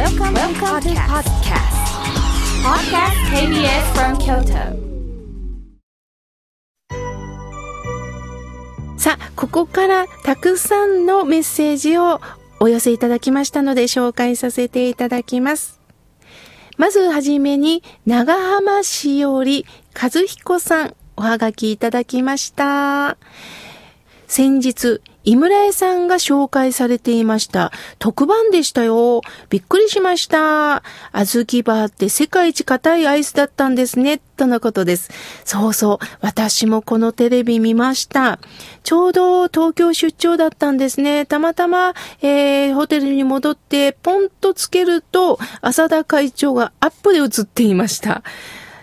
Welcome, Welcome to podcast. Podcast KBS from Kyoto. さあ、ここからたくさんのメッセージをお寄せいただきましたので紹介させていただきます。まずはじめに、長浜市より和彦さん、おはがきいただきました。先日、井村屋さんが紹介されていました。特番でしたよ。びっくりしました。小豆バーって世界一硬いアイスだったんですね。とのことです。そうそう。私もこのテレビ見ました。ちょうど東京出張だったんですね。たまたま、えー、ホテルに戻ってポンとつけると、浅田会長がアップで映っていました。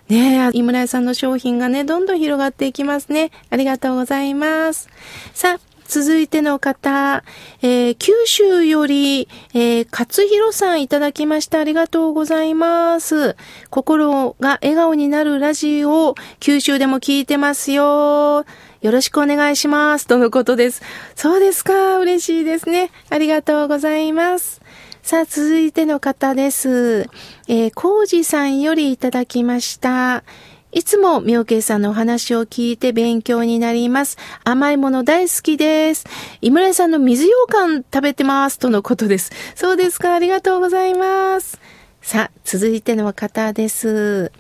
ねえ、井村屋さんの商品がね、どんどん広がっていきますね。ありがとうございます。さあ、続いての方、えー、九州より、えー、勝弘さんいただきました。ありがとうございます。心が笑顔になるラジオ、九州でも聞いてますよ。よろしくお願いします。とのことです。そうですか。嬉しいですね。ありがとうございます。さあ、続いての方です。えー、コージさんよりいただきました。いつも妙慶さんのお話を聞いて勉強になります。甘いもの大好きです。井村さんの水羊羹食べてます。とのことです。そうですか。ありがとうございます。さあ、続いての方です。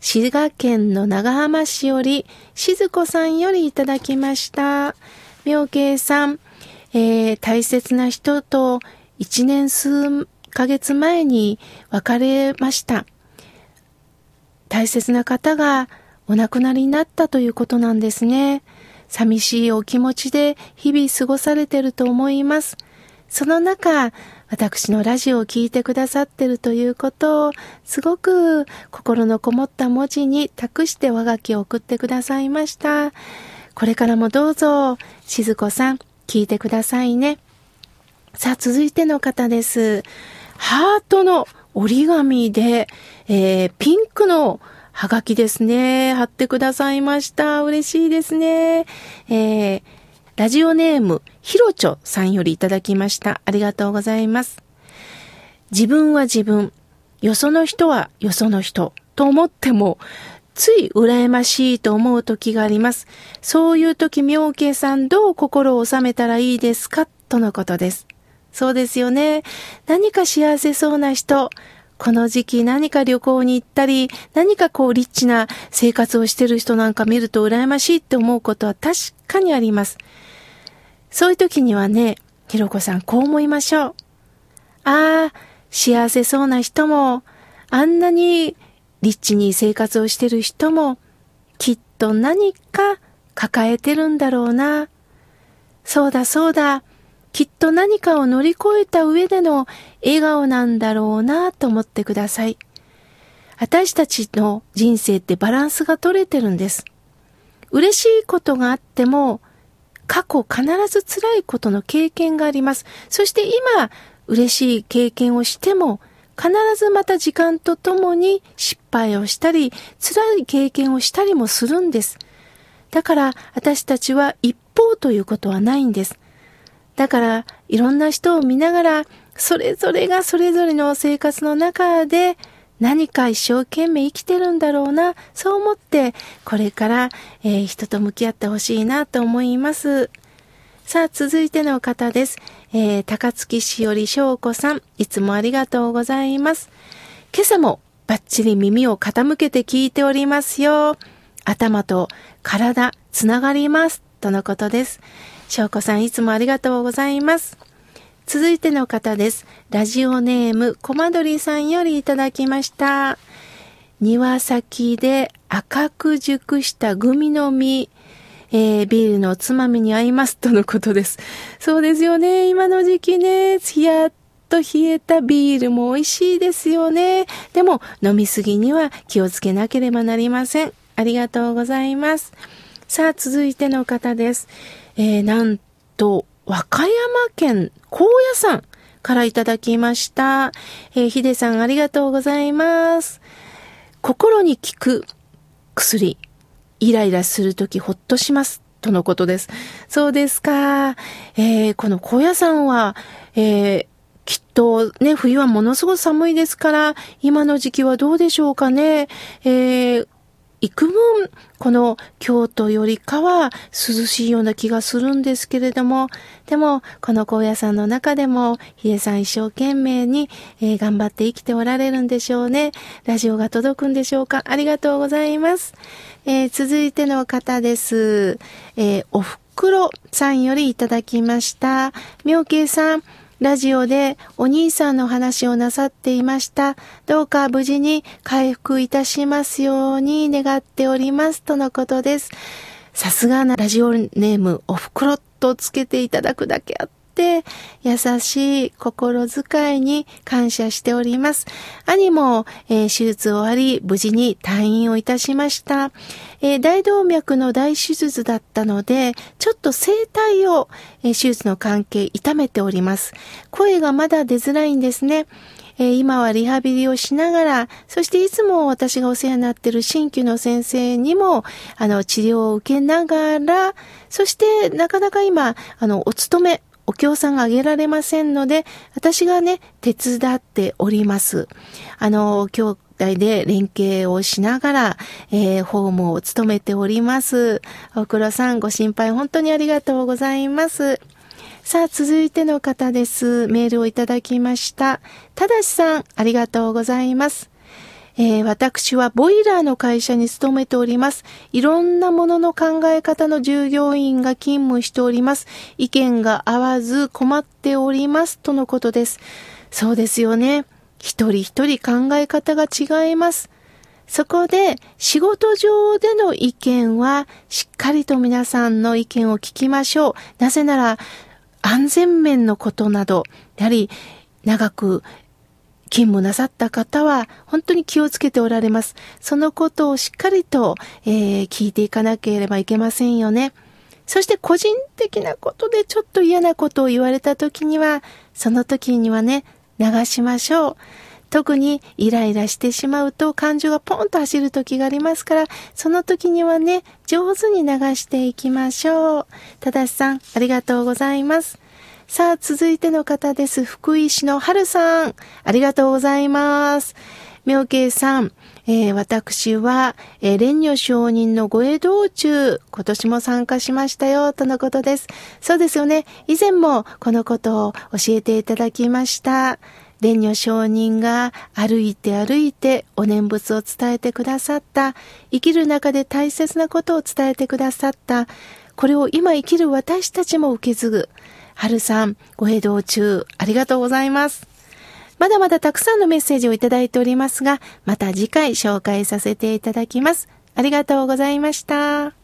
滋賀県の長浜市より、静子さんよりいただきました。妙慶さん、えー、大切な人と一年数ヶ月前に別れました。大切な方がお亡くなりになったということなんですね。寂しいお気持ちで日々過ごされてると思います。その中、私のラジオを聴いてくださってるということを、すごく心のこもった文字に託して我がきを送ってくださいました。これからもどうぞ、静子さん、聞いてくださいね。さあ、続いての方です。ハートの折り紙で、えー、ピンクのはがきですね。貼ってくださいました。嬉しいですね。えー、ラジオネーム、ひろちょさんよりいただきました。ありがとうございます。自分は自分、よその人はよその人と思っても、つい羨ましいと思う時があります。そういう時、妙慶さんどう心を収めたらいいですか？とのことです。そうですよね。何か幸せそうな人、この時期何か旅行に行ったり、何かこうリッチな生活をしてる人なんか見ると羨ましいって思うことは確かにあります。そういう時にはね、ひろこさんこう思いましょう。ああ、幸せそうな人も、あんなにリッチに生活をしてる人も、きっと何か抱えてるんだろうな。そうだそうだ。きっと何かを乗り越えた上での笑顔なんだろうなと思ってください。私たちの人生ってバランスが取れてるんです。嬉しいことがあっても、過去必ず辛いことの経験があります。そして今、嬉しい経験をしても、必ずまた時間とともに失敗をしたり、辛い経験をしたりもするんです。だから私たちは一方ということはないんです。だから、いろんな人を見ながら、それぞれがそれぞれの生活の中で何か一生懸命生きてるんだろうな、そう思って、これから、えー、人と向き合ってほしいなと思います。さあ、続いての方です。えー、高槻市より翔子さん、いつもありがとうございます。今朝もバッチリ耳を傾けて聞いておりますよ。頭と体、つながります。とのことです。翔子さんいつもありがとうございます。続いての方です。ラジオネーム、コマドリさんよりいただきました。庭先で赤く熟したグミの実、えー、ビールのつまみに合いますとのことです。そうですよね。今の時期ね、ひやっと冷えたビールも美味しいですよね。でも飲みすぎには気をつけなければなりません。ありがとうございます。さあ、続いての方です。えー、なんと、和歌山県高野山からいただきました。えー、ヒデさんありがとうございます。心に効く薬。イライラするときほっとします。とのことです。そうですか。えー、この高野山は、えー、きっとね、冬はものすごく寒いですから、今の時期はどうでしょうかね。えー、幾分、この京都よりかは涼しいような気がするんですけれども、でも、この高野山の中でも、ひえさん一生懸命に、えー、頑張って生きておられるんでしょうね。ラジオが届くんでしょうか。ありがとうございます。えー、続いての方です。えー、おふくろさんよりいただきました。妙慶さん、ラジオでお兄さんの話をなさっていました。どうか無事に回復いたしますように願っておりますとのことです。さすがなラジオネームおふくろとつけていただくだけあって、優しい心遣いに感謝しております。兄も、えー、手術終わり、無事に退院をいたしました。えー、大動脈の大手術だったので、ちょっと声帯を、えー、手術の関係痛めております。声がまだ出づらいんですね。え、今はリハビリをしながら、そしていつも私がお世話になっている新旧の先生にも、あの、治療を受けながら、そしてなかなか今、あの、お勤め、お経さんがあげられませんので、私がね、手伝っております。あの、兄弟で連携をしながら、えー、ホームを務めております。大黒さん、ご心配本当にありがとうございます。さあ、続いての方です。メールをいただきました。ただしさん、ありがとうございます。えー、私はボイラーの会社に勤めております。いろんなものの考え方の従業員が勤務しております。意見が合わず困っております。とのことです。そうですよね。一人一人考え方が違います。そこで仕事上での意見はしっかりと皆さんの意見を聞きましょう。なぜなら安全面のことなど、やはり長く勤務なさった方は本当に気をつけておられます。そのことをしっかりと、えー、聞い。てい。かなければい。けませんよね。そして個人的なことでちょっと嫌なことを言われた時には、その時にはね、流しましょう。特にイライラしてしまうと感情がポンと走る時がありますから、その時にはね、上手に流してい。きましょう。ただしさん、ありがとうござい。ます。さあ、続いての方です。福井市の春さん。ありがとうございます。妙慶さん、えー、私は、えー、蓮如上人のご江道中、今年も参加しましたよ、とのことです。そうですよね。以前もこのことを教えていただきました。蓮如上人が歩いて歩いてお念仏を伝えてくださった、生きる中で大切なことを伝えてくださった、これを今生きる私たちも受け継ぐ。春さん、ご平道中、ありがとうございます。まだまだたくさんのメッセージをいただいておりますが、また次回紹介させていただきます。ありがとうございました。